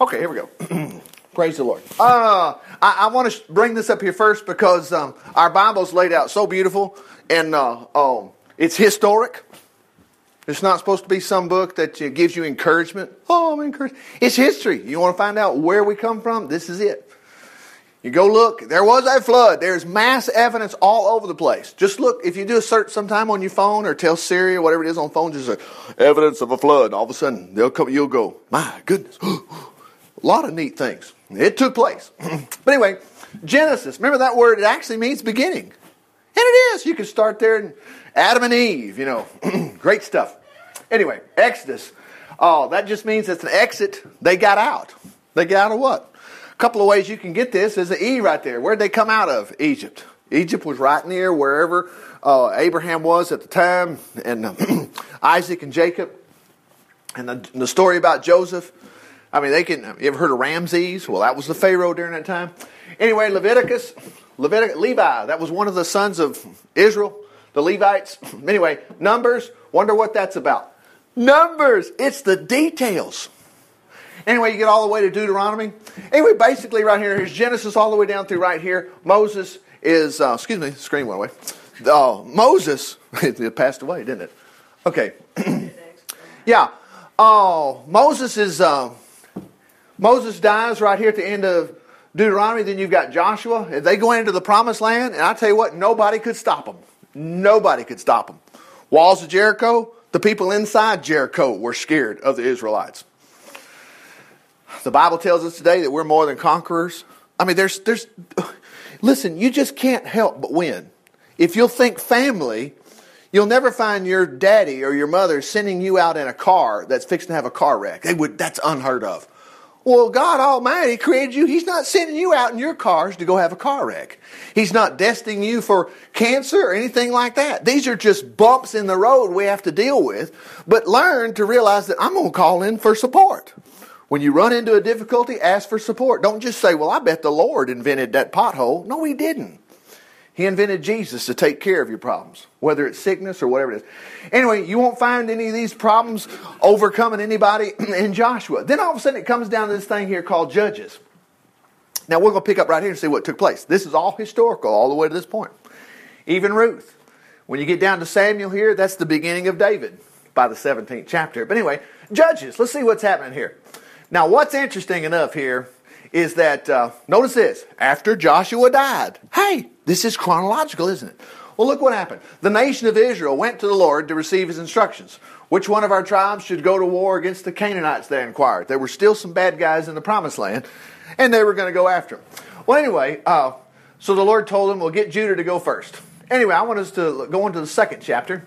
Okay, here we go. Praise the Lord. Uh, I, I want to bring this up here first because um, our Bible's laid out so beautiful and uh, um, it's historic. It's not supposed to be some book that uh, gives you encouragement. Oh, I'm encouraged. It's history. You want to find out where we come from? This is it. You go look, there was a flood. There's mass evidence all over the place. Just look, if you do a search sometime on your phone or tell Siri or whatever it is on phone, just evidence of a flood. All of a sudden, they'll come, you'll go, my goodness. a lot of neat things. It took place. but anyway, Genesis, remember that word? It actually means beginning. And it is. You can start there in Adam and Eve, you know. Great stuff. Anyway, Exodus. Oh, that just means it's an exit. They got out. They got out of what? A couple of ways you can get this is the E right there. Where'd they come out of? Egypt. Egypt was right near wherever uh, Abraham was at the time, and uh, Isaac and Jacob. And the, the, story about Joseph. I mean, they can. You ever heard of Ramses? Well, that was the Pharaoh during that time. Anyway, Leviticus, Leviticus, Levi. That was one of the sons of Israel, the Levites. Anyway, Numbers. Wonder what that's about. Numbers. It's the details. Anyway, you get all the way to Deuteronomy. Anyway, basically, right here, here's Genesis all the way down through right here. Moses is, uh, excuse me, the screen went away. Uh, Moses, it passed away, didn't it? Okay. yeah. Oh, Moses is, uh, Moses dies right here at the end of Deuteronomy. Then you've got Joshua. And They go into the promised land, and I tell you what, nobody could stop them. Nobody could stop them. Walls of Jericho, the people inside Jericho were scared of the Israelites. The Bible tells us today that we're more than conquerors. I mean, there's, there's, listen, you just can't help but win. If you'll think family, you'll never find your daddy or your mother sending you out in a car that's fixing to have a car wreck. They would, that's unheard of. Well, God Almighty created you. He's not sending you out in your cars to go have a car wreck. He's not destining you for cancer or anything like that. These are just bumps in the road we have to deal with. But learn to realize that I'm going to call in for support. When you run into a difficulty, ask for support. Don't just say, Well, I bet the Lord invented that pothole. No, He didn't. He invented Jesus to take care of your problems, whether it's sickness or whatever it is. Anyway, you won't find any of these problems overcoming anybody in Joshua. Then all of a sudden it comes down to this thing here called Judges. Now we're going to pick up right here and see what took place. This is all historical all the way to this point. Even Ruth. When you get down to Samuel here, that's the beginning of David by the 17th chapter. But anyway, Judges. Let's see what's happening here. Now, what's interesting enough here is that, uh, notice this, after Joshua died. Hey, this is chronological, isn't it? Well, look what happened. The nation of Israel went to the Lord to receive his instructions. Which one of our tribes should go to war against the Canaanites, they inquired. There were still some bad guys in the promised land, and they were going to go after them. Well, anyway, uh, so the Lord told them, we'll get Judah to go first. Anyway, I want us to go into the second chapter.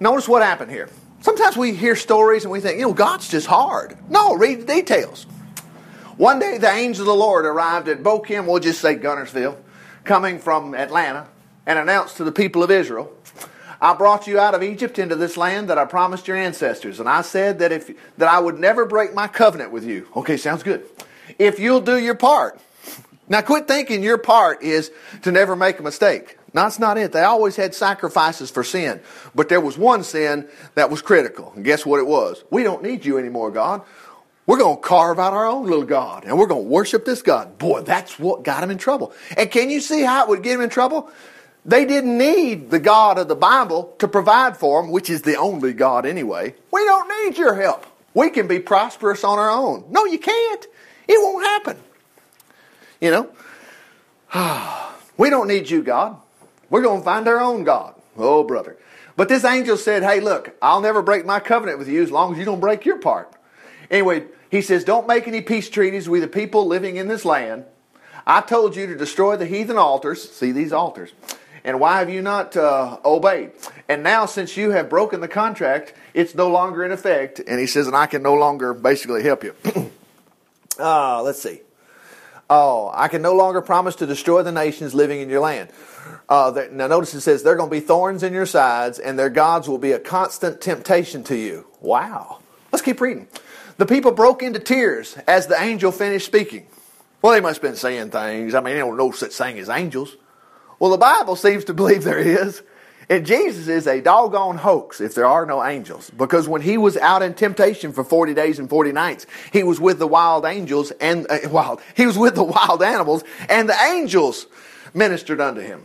Notice what happened here. Sometimes we hear stories and we think, you know, God's just hard. No, read the details. One day the angel of the Lord arrived at Bochim, we'll just say Guntersville, coming from Atlanta, and announced to the people of Israel, I brought you out of Egypt into this land that I promised your ancestors, and I said that if that I would never break my covenant with you. Okay, sounds good. If you'll do your part. Now quit thinking your part is to never make a mistake. That's not it. They always had sacrifices for sin. But there was one sin that was critical. And guess what it was? We don't need you anymore, God. We're going to carve out our own little God and we're going to worship this God. Boy, that's what got him in trouble. And can you see how it would get him in trouble? They didn't need the God of the Bible to provide for them, which is the only God anyway. We don't need your help. We can be prosperous on our own. No, you can't. It won't happen. You know? we don't need you, God. We're going to find our own God. Oh, brother. But this angel said, Hey, look, I'll never break my covenant with you as long as you don't break your part. Anyway, he says, Don't make any peace treaties with the people living in this land. I told you to destroy the heathen altars. See these altars. And why have you not uh, obeyed? And now, since you have broken the contract, it's no longer in effect. And he says, and I can no longer basically help you. uh, let's see. Oh, I can no longer promise to destroy the nations living in your land. Uh, now, notice it says they're going to be thorns in your sides, and their gods will be a constant temptation to you. Wow. Let's keep reading. The people broke into tears as the angel finished speaking. Well, they must have been saying things. I mean, they don't know such thing as angels. Well, the Bible seems to believe there is. And Jesus is a doggone hoax if there are no angels. Because when he was out in temptation for 40 days and 40 nights, he was with the wild angels and, uh, wild, he was with the wild animals and the angels ministered unto him.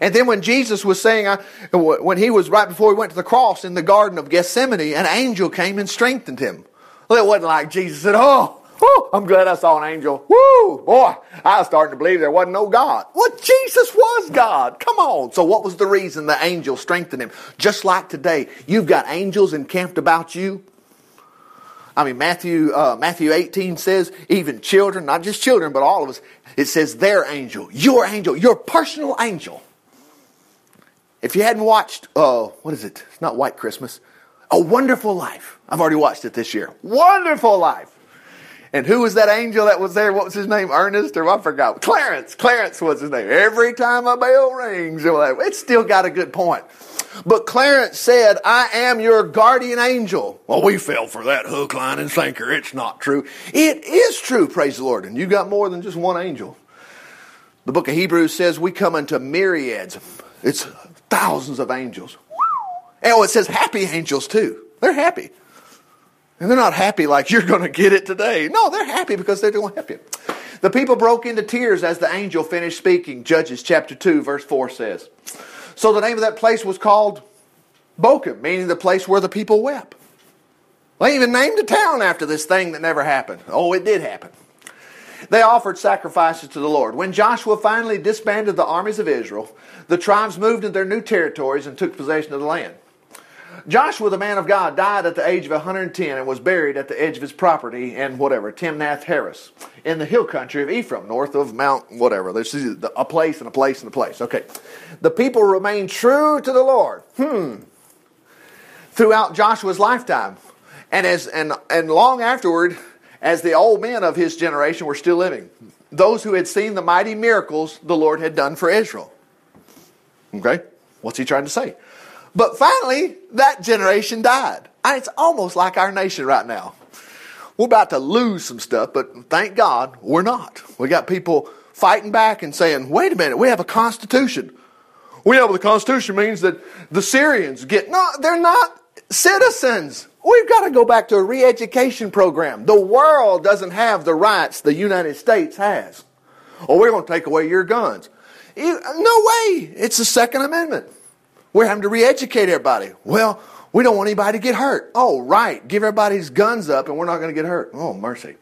And then when Jesus was saying, uh, when he was right before he went to the cross in the Garden of Gethsemane, an angel came and strengthened him. Well, it wasn't like Jesus said, Oh, Woo, I'm glad I saw an angel. Woo, boy, I was starting to believe there wasn't no God. Well, Jesus was God. Come on. So what was the reason the angel strengthened him? Just like today, you've got angels encamped about you. I mean, Matthew, uh, Matthew 18 says, even children, not just children, but all of us, it says their angel, your angel, your personal angel. If you hadn't watched, uh, what is it? It's not White Christmas. A Wonderful Life. I've already watched it this year. Wonderful Life. And who was that angel that was there? What was his name? Ernest or I forgot. Clarence. Clarence was his name. Every time a bell rings, it's still got a good point. But Clarence said, I am your guardian angel. Well, we fell for that hook, line, and sinker. It's not true. It is true, praise the Lord. And you got more than just one angel. The book of Hebrews says we come into myriads. It's thousands of angels. Oh, it says happy angels too. They're happy. And they're not happy like you're going to get it today. No, they're happy because they're going to help you. The people broke into tears as the angel finished speaking. Judges chapter 2, verse 4 says. So the name of that place was called Bochim, meaning the place where the people wept. They even named a town after this thing that never happened. Oh, it did happen. They offered sacrifices to the Lord. When Joshua finally disbanded the armies of Israel, the tribes moved into their new territories and took possession of the land. Joshua, the man of God, died at the age of 110 and was buried at the edge of his property in whatever, Timnath Heres, in the hill country of Ephraim, north of Mount whatever. There's a place and a place and a place. Okay. The people remained true to the Lord. Hmm. Throughout Joshua's lifetime. And as and, and long afterward, as the old men of his generation were still living. Those who had seen the mighty miracles the Lord had done for Israel. Okay? What's he trying to say? But finally, that generation died. It's almost like our nation right now. We're about to lose some stuff, but thank God we're not. We got people fighting back and saying, wait a minute, we have a constitution. We know the constitution means that the Syrians get, no, they're not citizens. We've got to go back to a re education program. The world doesn't have the rights the United States has. Or we're going to take away your guns. no way. It's the Second Amendment. We're having to re-educate everybody. Well, we don't want anybody to get hurt. Oh, right. Give everybody's guns up and we're not going to get hurt. Oh, mercy.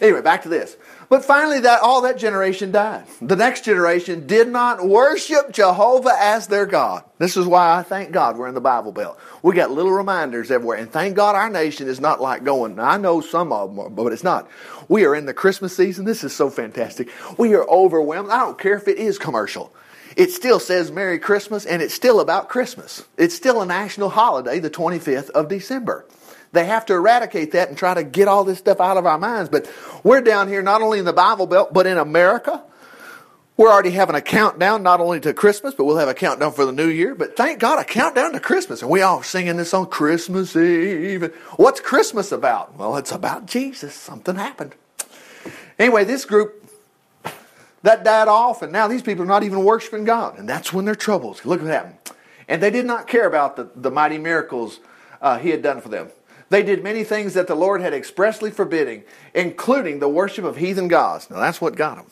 Anyway, back to this. But finally, that all that generation died. The next generation did not worship Jehovah as their God. This is why I thank God we're in the Bible Belt. We got little reminders everywhere, and thank God our nation is not like going. I know some of them, but it's not. We are in the Christmas season. This is so fantastic. We are overwhelmed. I don't care if it is commercial it still says Merry Christmas and it's still about Christmas. It's still a national holiday, the 25th of December. They have to eradicate that and try to get all this stuff out of our minds. But we're down here not only in the Bible Belt, but in America. We're already having a countdown not only to Christmas, but we'll have a countdown for the new year. But thank God, a countdown to Christmas. And we all singing this on Christmas Eve. What's Christmas about? Well, it's about Jesus. Something happened. Anyway, this group that died off, and now these people are not even worshiping God. And that's when their troubles. Look what happened. And they did not care about the, the mighty miracles uh, he had done for them. They did many things that the Lord had expressly forbidding, including the worship of heathen gods. Now that's what got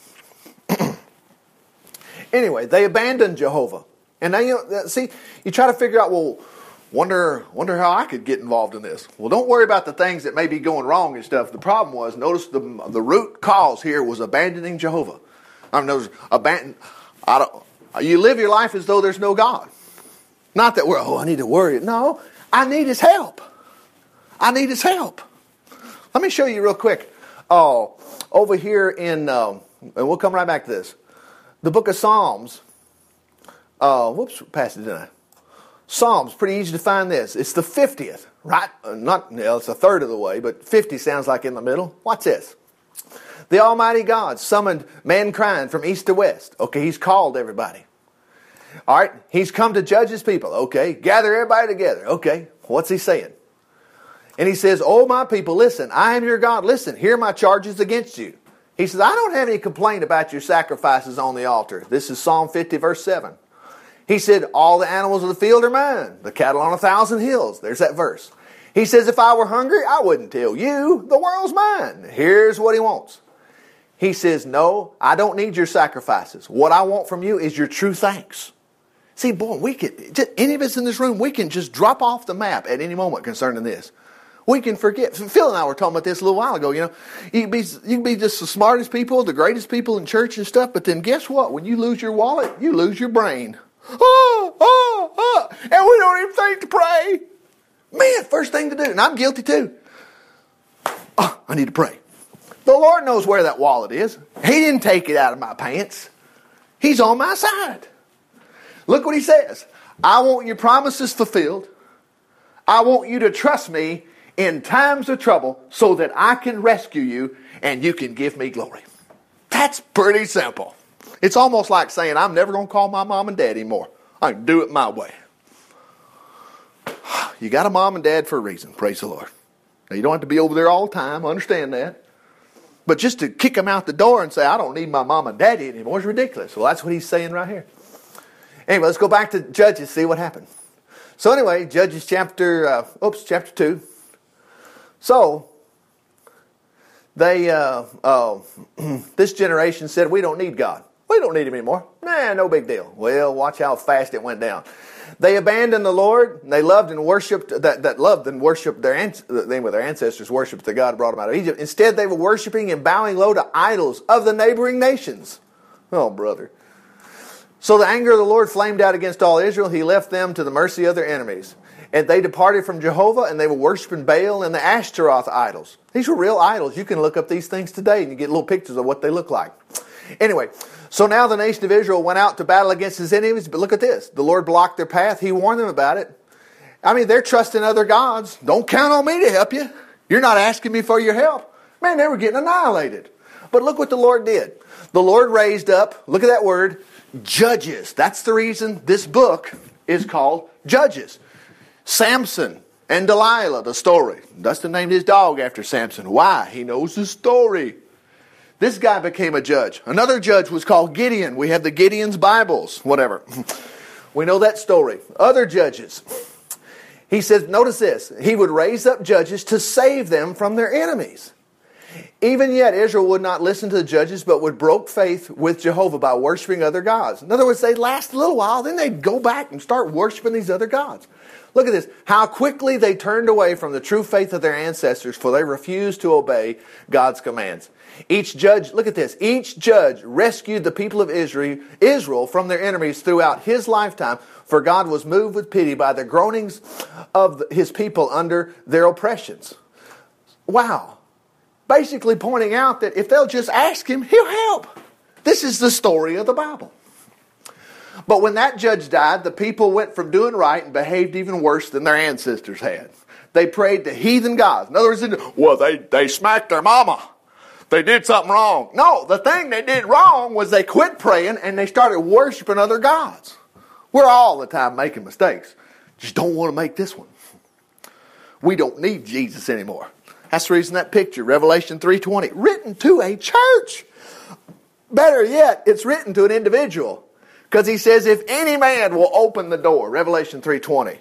them. anyway, they abandoned Jehovah. And now you know, see, you try to figure out, well, wonder wonder how I could get involved in this. Well, don't worry about the things that may be going wrong and stuff. The problem was, notice the the root cause here was abandoning Jehovah. I mean, there's abandon. I don't. You live your life as though there's no God. Not that we're. Oh, I need to worry. No, I need His help. I need His help. Let me show you real quick. Oh, over here in, um, and we'll come right back to this. The book of Psalms. Uh, whoops, I? Psalms, pretty easy to find this. It's the 50th, right? Uh, not, well, it's a third of the way, but 50 sounds like in the middle. What's this? The Almighty God summoned mankind from east to west. Okay, He's called everybody. All right, He's come to judge His people. Okay, gather everybody together. Okay, what's He saying? And He says, Oh, my people, listen, I am your God. Listen, hear my charges against you. He says, I don't have any complaint about your sacrifices on the altar. This is Psalm 50, verse 7. He said, All the animals of the field are mine, the cattle on a thousand hills. There's that verse. He says, If I were hungry, I wouldn't tell you. The world's mine. Here's what he wants. He says, No, I don't need your sacrifices. What I want from you is your true thanks. See, boy, we just, any of us in this room, we can just drop off the map at any moment concerning this. We can forget. Phil and I were talking about this a little while ago. You know, you can be you can be just the smartest people, the greatest people in church and stuff. But then guess what? When you lose your wallet, you lose your brain. Oh, oh, oh, and we don't even think to pray. Man, first thing to do, and I'm guilty too. Oh, I need to pray. The Lord knows where that wallet is. He didn't take it out of my pants. He's on my side. Look what he says. I want your promises fulfilled. I want you to trust me in times of trouble so that I can rescue you and you can give me glory. That's pretty simple. It's almost like saying, I'm never going to call my mom and dad anymore. I can do it my way. You got a mom and dad for a reason, praise the Lord. Now, you don't have to be over there all the time, understand that. But just to kick them out the door and say, I don't need my mom and daddy anymore is ridiculous. Well, that's what he's saying right here. Anyway, let's go back to Judges, see what happened. So, anyway, Judges chapter, uh, oops, chapter 2. So, they, uh, uh, this generation said, We don't need God. We don't need him anymore. Nah, no big deal. Well, watch how fast it went down. They abandoned the Lord. They loved and worshipped that, that loved and worshipped their they were their ancestors worshipped the God who brought them out of Egypt. Instead, they were worshiping and bowing low to idols of the neighboring nations. Oh, brother. So the anger of the Lord flamed out against all Israel. He left them to the mercy of their enemies. And they departed from Jehovah and they were worshiping Baal and the Ashtaroth idols. These were real idols. You can look up these things today and you get little pictures of what they look like. Anyway, so now the nation of Israel went out to battle against his enemies, but look at this. The Lord blocked their path. He warned them about it. I mean, they're trusting other gods. Don't count on me to help you. You're not asking me for your help. Man, they were getting annihilated. But look what the Lord did. The Lord raised up, look at that word, judges. That's the reason this book is called Judges. Samson and Delilah, the story. Dustin named his dog after Samson. Why? He knows the story. This guy became a judge. Another judge was called Gideon. We have the Gideon's Bibles, whatever. We know that story. Other judges. He says, notice this, he would raise up judges to save them from their enemies. Even yet, Israel would not listen to the judges, but would broke faith with Jehovah by worshiping other gods. In other words, they'd last a little while, then they'd go back and start worshiping these other gods. Look at this. How quickly they turned away from the true faith of their ancestors, for they refused to obey God's commands. Each judge, look at this. Each judge rescued the people of Israel, Israel from their enemies throughout his lifetime, for God was moved with pity by the groanings of his people under their oppressions. Wow basically pointing out that if they'll just ask him, he'll help. This is the story of the Bible. But when that judge died, the people went from doing right and behaved even worse than their ancestors had. They prayed to heathen gods. In other words, well, they, they smacked their mama. They did something wrong. No, the thing they did wrong was they quit praying and they started worshiping other gods. We're all the time making mistakes. Just don't want to make this one. We don't need Jesus anymore. That's the reason that picture, Revelation 3.20, written to a church. Better yet, it's written to an individual. Because he says, if any man will open the door, Revelation 3.20.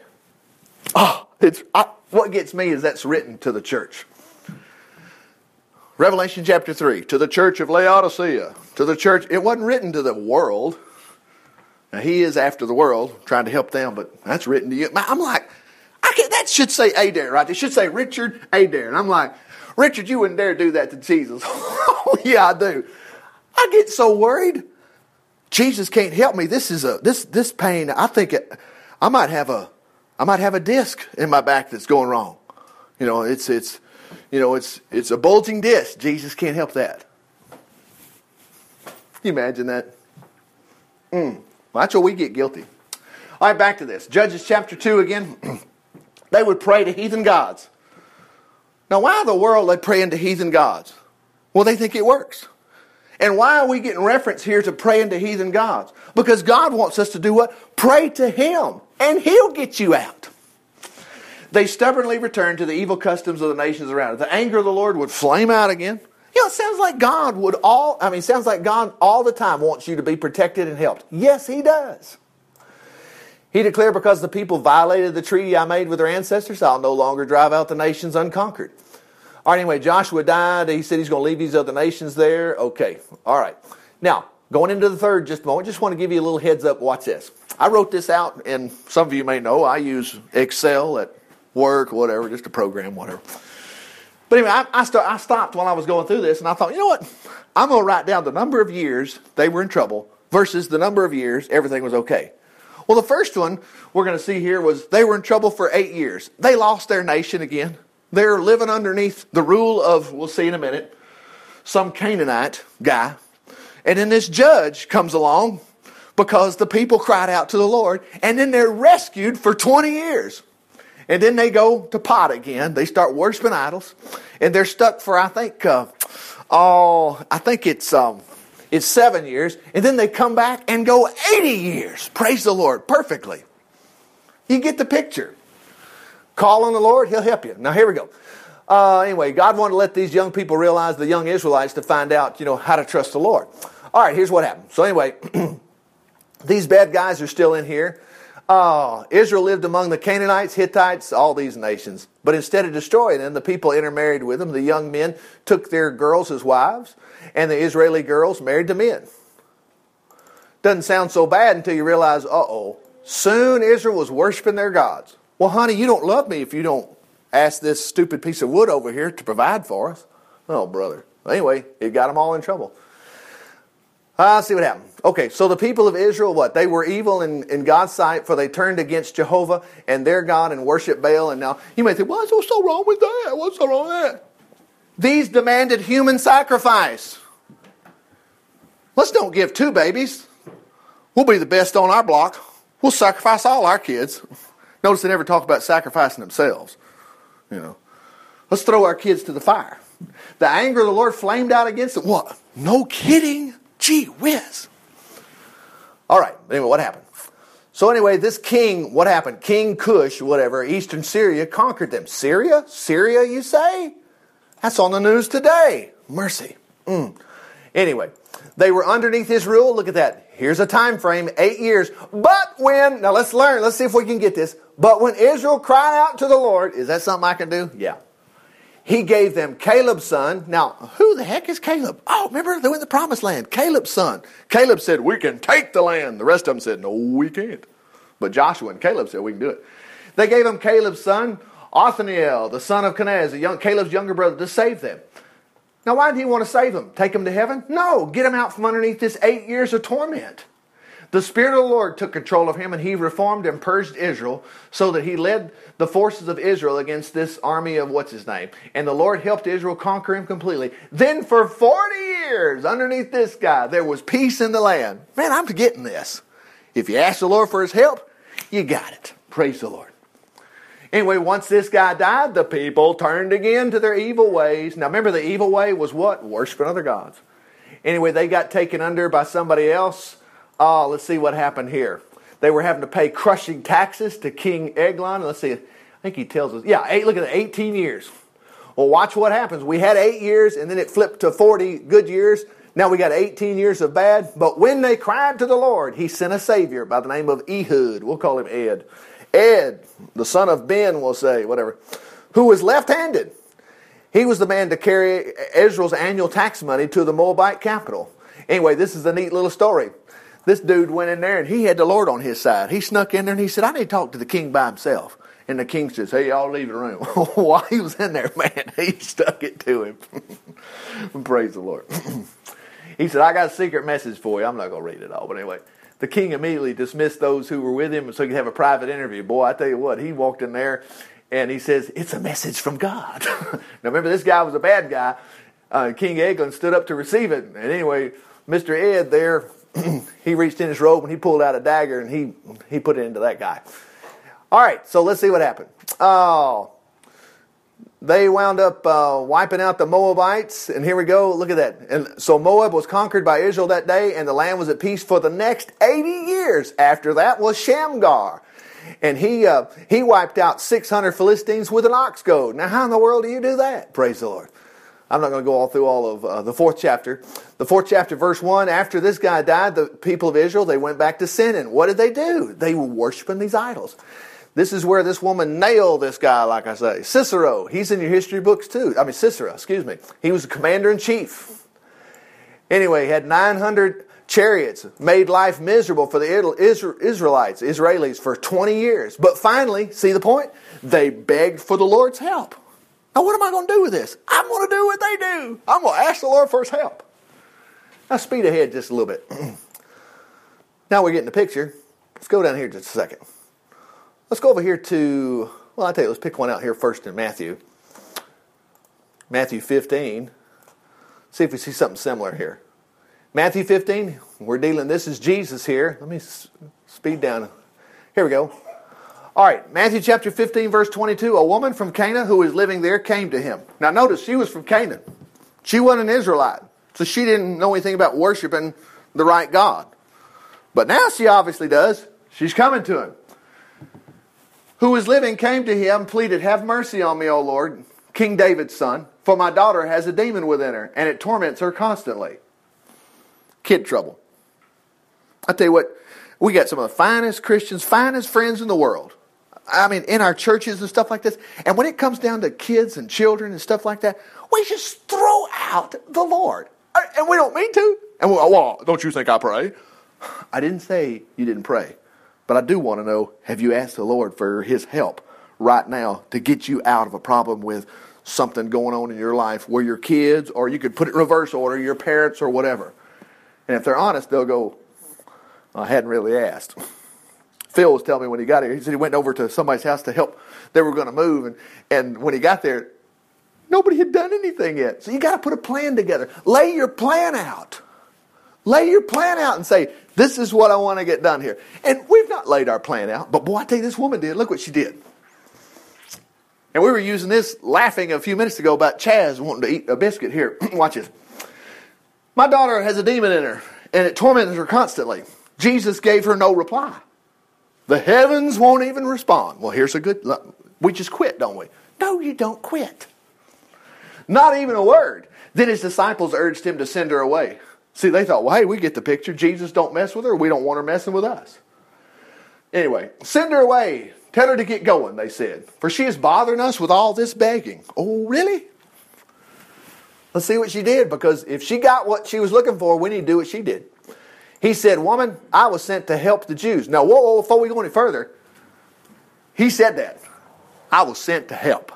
Oh, ah, it's, I, what gets me is that's written to the church. Revelation chapter 3, to the church of Laodicea, to the church, it wasn't written to the world. Now, he is after the world, trying to help them, but that's written to you. I'm like, I that should say Adair, right? It should say Richard Adair. And I'm like, Richard, you wouldn't dare do that to Jesus. oh, yeah, I do. I get so worried. Jesus can't help me. This is a this this pain. I think it, I might have a I might have a disc in my back that's going wrong. You know, it's it's you know it's it's a bulging disc. Jesus can't help that. Can you imagine that? Mm. Well, that's where we get guilty. All right, back to this. Judges chapter 2 again. They would pray to heathen gods. Now, why in the world they praying to heathen gods? Well, they think it works. And why are we getting reference here to praying to heathen gods? Because God wants us to do what? Pray to Him, and He'll get you out. They stubbornly returned to the evil customs of the nations around. The anger of the Lord would flame out again. You know, it sounds like God would all, I mean, it sounds like God all the time wants you to be protected and helped. Yes, He does. He declared, Because the people violated the treaty I made with their ancestors, I'll no longer drive out the nations unconquered. All right, anyway, Joshua died. He said he's going to leave these other nations there. Okay, all right. Now, going into the third just a moment, just want to give you a little heads up. Watch this. I wrote this out, and some of you may know I use Excel at work, whatever, just a program, whatever. But anyway, I, I, start, I stopped while I was going through this, and I thought, you know what? I'm going to write down the number of years they were in trouble versus the number of years everything was okay. Well, the first one we're going to see here was they were in trouble for eight years. They lost their nation again. They're living underneath the rule of, we'll see in a minute, some Canaanite guy. And then this judge comes along because the people cried out to the Lord, and then they're rescued for 20 years. And then they go to pot again. They start worshiping idols, and they're stuck for I think, uh, oh, I think it's um, it's seven years, and then they come back and go 80 years. Praise the Lord, perfectly. You get the picture. Call on the Lord, He'll help you. Now here we go. Uh, anyway, God wanted to let these young people realize, the young Israelites, to find out, you know, how to trust the Lord. All right, here's what happened. So anyway, these bad guys are still in here. Uh, Israel lived among the Canaanites, Hittites, all these nations. But instead of destroying them, the people intermarried with them. The young men took their girls as wives and the Israeli girls married the men. Doesn't sound so bad until you realize, uh oh, soon Israel was worshiping their gods. Well, honey, you don't love me if you don't ask this stupid piece of wood over here to provide for us. Oh, brother. Anyway, it got them all in trouble. I'll uh, see what happened. Okay, so the people of Israel, what? They were evil in, in God's sight, for they turned against Jehovah and their God and worshiped Baal. And now you may think, what's so wrong with that? What's so wrong with that? These demanded human sacrifice. Let's don't give two babies. We'll be the best on our block. We'll sacrifice all our kids. Notice they never talk about sacrificing themselves. You know, let's throw our kids to the fire. The anger of the Lord flamed out against them. What? No kidding? Gee whiz. All right. Anyway, what happened? So anyway, this king, what happened? King Cush, whatever, eastern Syria conquered them. Syria? Syria, you say? That's on the news today. Mercy. Mm. Anyway, they were underneath his rule. Look at that. Here's a time frame, eight years. But when, now let's learn, let's see if we can get this. But when Israel cried out to the Lord, is that something I can do? Yeah. He gave them Caleb's son. Now, who the heck is Caleb? Oh, remember, they were in the promised land. Caleb's son. Caleb said, We can take the land. The rest of them said, No, we can't. But Joshua and Caleb said, We can do it. They gave him Caleb's son, Othniel, the son of Kenaz, young, Caleb's younger brother, to save them. Now, why did he want to save them? Take them to heaven? No, get them out from underneath this eight years of torment. The Spirit of the Lord took control of him and he reformed and purged Israel so that he led the forces of Israel against this army of what's his name. And the Lord helped Israel conquer him completely. Then for 40 years, underneath this guy, there was peace in the land. Man, I'm getting this. If you ask the Lord for his help, you got it. Praise the Lord. Anyway, once this guy died, the people turned again to their evil ways. Now remember, the evil way was what? Worshiping other gods. Anyway, they got taken under by somebody else. Oh, let's see what happened here. They were having to pay crushing taxes to King Eglon. Let's see. I think he tells us. Yeah, eight, look at it, 18 years. Well, watch what happens. We had eight years, and then it flipped to 40 good years. Now we got 18 years of bad. But when they cried to the Lord, he sent a Savior by the name of Ehud. We'll call him Ed. Ed, the son of Ben, we'll say, whatever, who was left handed. He was the man to carry Israel's annual tax money to the Moabite capital. Anyway, this is a neat little story. This dude went in there and he had the Lord on his side. He snuck in there and he said, I need to talk to the king by himself. And the king says, Hey, y'all leave the room. While he was in there, man, he stuck it to him. Praise the Lord. he said, I got a secret message for you. I'm not going to read it all, but anyway the king immediately dismissed those who were with him so he could have a private interview. Boy, I tell you what, he walked in there and he says, It's a message from God. now, remember, this guy was a bad guy. Uh, king Eglon stood up to receive it. And anyway, Mr. Ed there, he reached in his robe and he pulled out a dagger and he, he put it into that guy. All right, so let's see what happened. Oh, they wound up uh, wiping out the Moabites. And here we go. Look at that. And so Moab was conquered by Israel that day, and the land was at peace for the next 80 years. After that was Shamgar. And he, uh, he wiped out 600 Philistines with an ox goad. Now, how in the world do you do that? Praise the Lord. I'm not going to go all through all of uh, the fourth chapter. The fourth chapter, verse 1 after this guy died, the people of Israel, they went back to sinning. What did they do? They were worshiping these idols. This is where this woman nailed this guy, like I say. Cicero, he's in your history books too. I mean, Sisera, excuse me. He was the commander in chief. Anyway, he had 900 chariots, made life miserable for the Israelites, Israelis, for 20 years. But finally, see the point? They begged for the Lord's help. Now, what am I going to do with this? I'm going to do what they do. I'm going to ask the Lord for his help. Now, speed ahead just a little bit. now we're getting the picture. Let's go down here just a second. Let's go over here to, well, I'll tell you, let's pick one out here first in Matthew. Matthew 15. See if we see something similar here. Matthew 15, we're dealing, this is Jesus here. Let me speed down. Here we go. All right, Matthew chapter 15, verse 22. A woman from Cana who was living there came to him. Now, notice she was from Canaan. She wasn't an Israelite, so she didn't know anything about worshiping the right God. But now she obviously does. She's coming to him. Who was living came to him, pleaded, Have mercy on me, O Lord, King David's son, for my daughter has a demon within her, and it torments her constantly. Kid trouble. I tell you what, we got some of the finest Christians, finest friends in the world. I mean, in our churches and stuff like this. And when it comes down to kids and children and stuff like that, we just throw out the Lord. Uh, and we don't mean to. And we, well, don't you think I pray? I didn't say you didn't pray. But I do want to know have you asked the Lord for His help right now to get you out of a problem with something going on in your life where your kids, or you could put it in reverse order, your parents, or whatever? And if they're honest, they'll go, I hadn't really asked. Phil was telling me when he got here, he said he went over to somebody's house to help. They were going to move, and, and when he got there, nobody had done anything yet. So you got to put a plan together. Lay your plan out. Lay your plan out and say, this is what I want to get done here. And we've not laid our plan out, but boy, I tell you, this woman did. Look what she did. And we were using this laughing a few minutes ago about Chaz wanting to eat a biscuit. Here, watch this. My daughter has a demon in her, and it torments her constantly. Jesus gave her no reply. The heavens won't even respond. Well, here's a good. We just quit, don't we? No, you don't quit. Not even a word. Then his disciples urged him to send her away. See, they thought, well, hey, we get the picture. Jesus don't mess with her. We don't want her messing with us. Anyway, send her away. Tell her to get going, they said. For she is bothering us with all this begging. Oh, really? Let's see what she did, because if she got what she was looking for, we need to do what she did. He said, Woman, I was sent to help the Jews. Now, whoa, whoa, before we go any further, he said that. I was sent to help.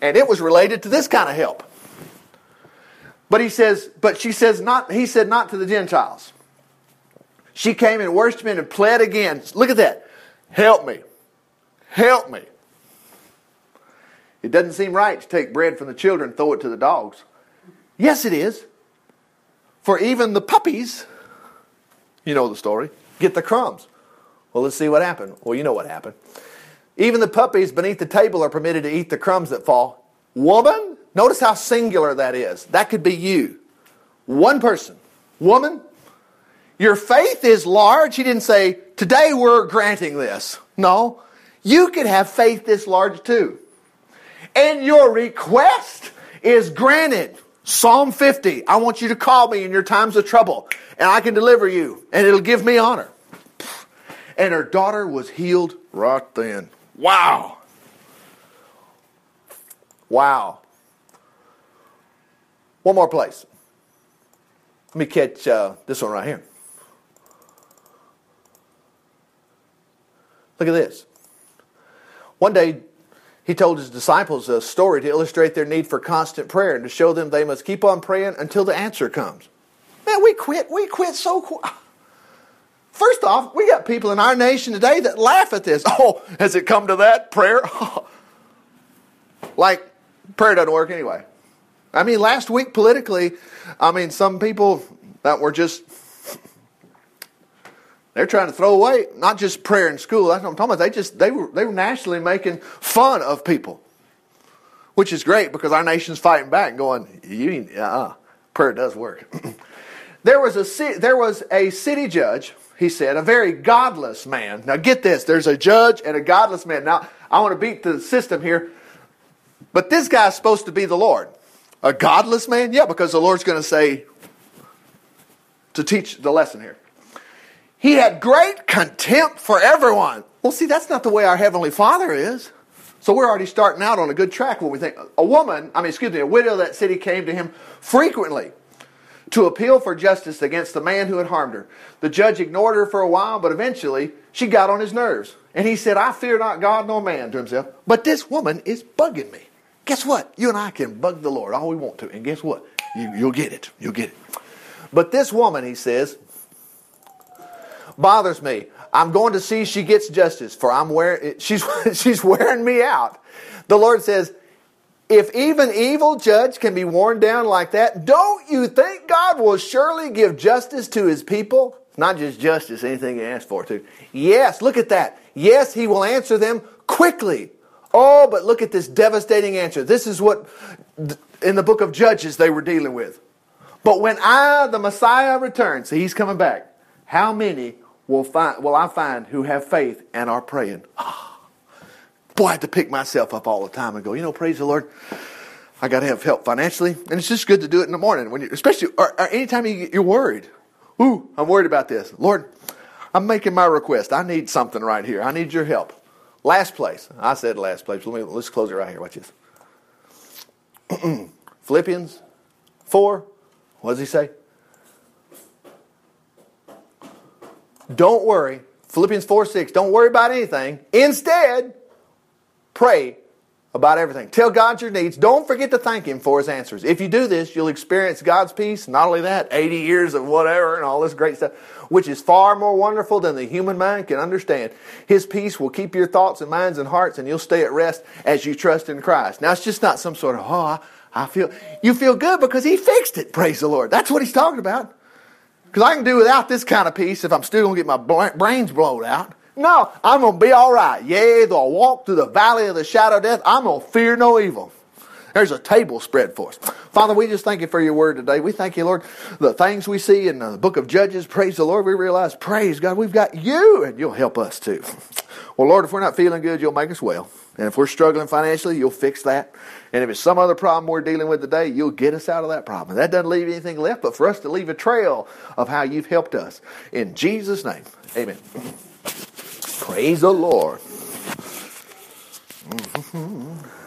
And it was related to this kind of help. But he says, but she says not, he said not to the Gentiles. She came and worshiped him and pled again. Look at that. Help me. Help me. It doesn't seem right to take bread from the children and throw it to the dogs. Yes, it is. For even the puppies, you know the story, get the crumbs. Well, let's see what happened. Well, you know what happened. Even the puppies beneath the table are permitted to eat the crumbs that fall. Woman, Notice how singular that is. That could be you. One person. Woman, your faith is large. He didn't say, today we're granting this. No. You could have faith this large too. And your request is granted. Psalm 50. I want you to call me in your times of trouble, and I can deliver you, and it'll give me honor. And her daughter was healed right then. Wow. Wow. One more place. Let me catch uh, this one right here. Look at this. One day, he told his disciples a story to illustrate their need for constant prayer and to show them they must keep on praying until the answer comes. Man, we quit. We quit so quick. First off, we got people in our nation today that laugh at this. Oh, has it come to that? Prayer? like, prayer doesn't work anyway. I mean, last week politically, I mean, some people that were just they're trying to throw away not just prayer in school. That's what I'm talking about. They just they were they were nationally making fun of people, which is great because our nation's fighting back, and going, "You, uh, prayer does work." there was a there was a city judge. He said, a very godless man. Now get this: there's a judge and a godless man. Now I want to beat the system here, but this guy's supposed to be the Lord. A godless man? Yeah, because the Lord's going to say, to teach the lesson here. He had great contempt for everyone. Well, see, that's not the way our Heavenly Father is. So we're already starting out on a good track when we think a woman, I mean, excuse me, a widow of that city came to him frequently to appeal for justice against the man who had harmed her. The judge ignored her for a while, but eventually she got on his nerves. And he said, I fear not God nor man to himself, but this woman is bugging me. Guess what? You and I can bug the Lord all we want to. And guess what? You, you'll get it. You'll get it. But this woman, he says, bothers me. I'm going to see she gets justice, for I'm wearing she's she's wearing me out. The Lord says, if even evil judge can be worn down like that, don't you think God will surely give justice to his people? Not just justice, anything he asks for too. Yes, look at that. Yes, he will answer them quickly. Oh, but look at this devastating answer. This is what in the book of Judges they were dealing with. But when I, the Messiah, returns, so he's coming back, how many will, find, will I find who have faith and are praying? Oh, boy, I have to pick myself up all the time and go, you know, praise the Lord. I got to have help financially. And it's just good to do it in the morning, when you, especially or, or anytime you, you're worried. Ooh, I'm worried about this. Lord, I'm making my request. I need something right here. I need your help. Last place. I said last place. Let me, let's close it right here. Watch this. Philippians 4. What does he say? Don't worry. Philippians 4 6. Don't worry about anything. Instead, pray about everything. Tell God your needs. Don't forget to thank Him for His answers. If you do this, you'll experience God's peace. Not only that, 80 years of whatever and all this great stuff, which is far more wonderful than the human mind can understand. His peace will keep your thoughts and minds and hearts, and you'll stay at rest as you trust in Christ. Now, it's just not some sort of, oh, I feel, you feel good because He fixed it. Praise the Lord. That's what He's talking about. Because I can do without this kind of peace if I'm still going to get my brains blown out. No, I'm going to be all right. Yea, though I walk through the valley of the shadow of death, I'm going to fear no evil. There's a table spread for us. Father, we just thank you for your word today. We thank you, Lord, the things we see in the book of Judges. Praise the Lord. We realize, praise God, we've got you and you'll help us too. Well, Lord, if we're not feeling good, you'll make us well. And if we're struggling financially, you'll fix that. And if it's some other problem we're dealing with today, you'll get us out of that problem. That doesn't leave anything left but for us to leave a trail of how you've helped us. In Jesus' name, amen. Praise the Lord. Mm-hmm.